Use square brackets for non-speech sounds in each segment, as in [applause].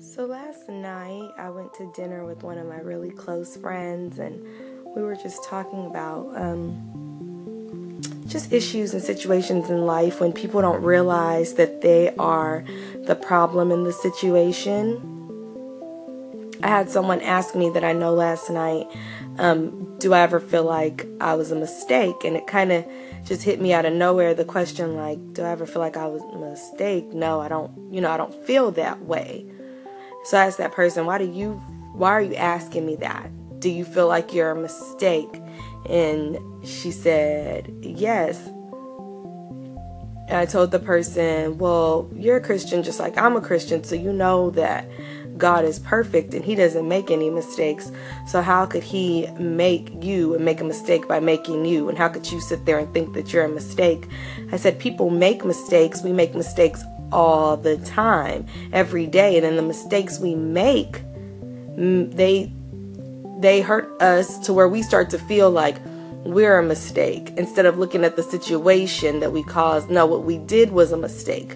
So last night I went to dinner with one of my really close friends, and we were just talking about um, just issues and situations in life when people don't realize that they are the problem in the situation. I had someone ask me that I know last night, um, do I ever feel like I was a mistake? And it kind of just hit me out of nowhere the question, like, do I ever feel like I was a mistake? No, I don't, you know, I don't feel that way. So I asked that person, why do you, why are you asking me that? Do you feel like you're a mistake? And she said, yes. And I told the person, well, you're a Christian just like I'm a Christian, so you know that God is perfect and He doesn't make any mistakes. So, how could He make you and make a mistake by making you? And how could you sit there and think that you're a mistake? I said, People make mistakes. We make mistakes all the time, every day. And then the mistakes we make, they they hurt us to where we start to feel like we're a mistake instead of looking at the situation that we caused. No, what we did was a mistake.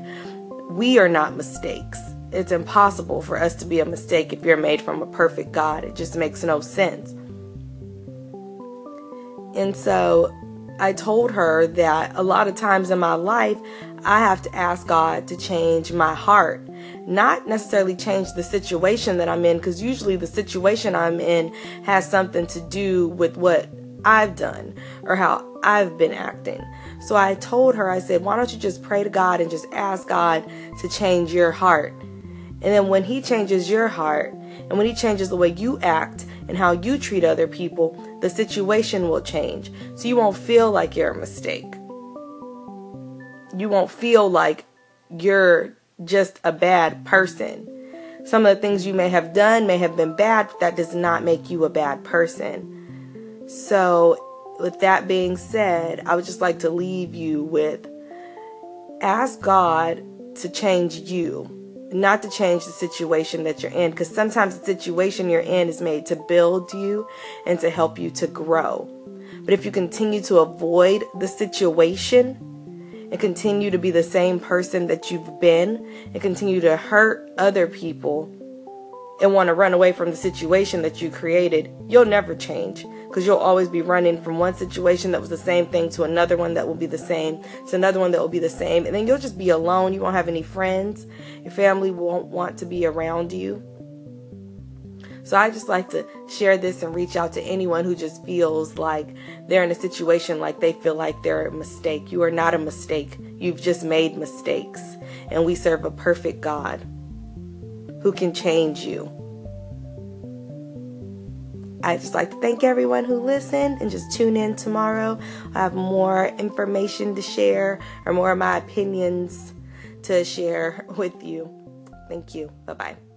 We are not mistakes it's impossible for us to be a mistake if you're made from a perfect God. It just makes no sense. And so I told her that a lot of times in my life, I have to ask God to change my heart, not necessarily change the situation that I'm in, because usually the situation I'm in has something to do with what I've done or how I've been acting. So I told her, I said, why don't you just pray to God and just ask God to change your heart? And then when He changes your heart, and when He changes the way you act and how you treat other people, the situation will change. So you won't feel like you're a mistake. You won't feel like you're just a bad person. Some of the things you may have done may have been bad, but that does not make you a bad person. So, with that being said, I would just like to leave you with ask God to change you not to change the situation that you're in because sometimes the situation you're in is made to build you and to help you to grow. But if you continue to avoid the situation and continue to be the same person that you've been and continue to hurt other people and want to run away from the situation that you created, you'll never change because you'll always be running from one situation that was the same thing to another one that will be the same to another one that will be the same. And then you'll just be alone. You won't have any friends. Your family won't want to be around you. So I just like to share this and reach out to anyone who just feels like they're in a situation like they feel like they're a mistake. You are not a mistake. You've just made mistakes. And we serve a perfect God who can change you. I just like to thank everyone who listened and just tune in tomorrow. I have more information to share or more of my opinions to share [laughs] with you. Thank you. Bye bye.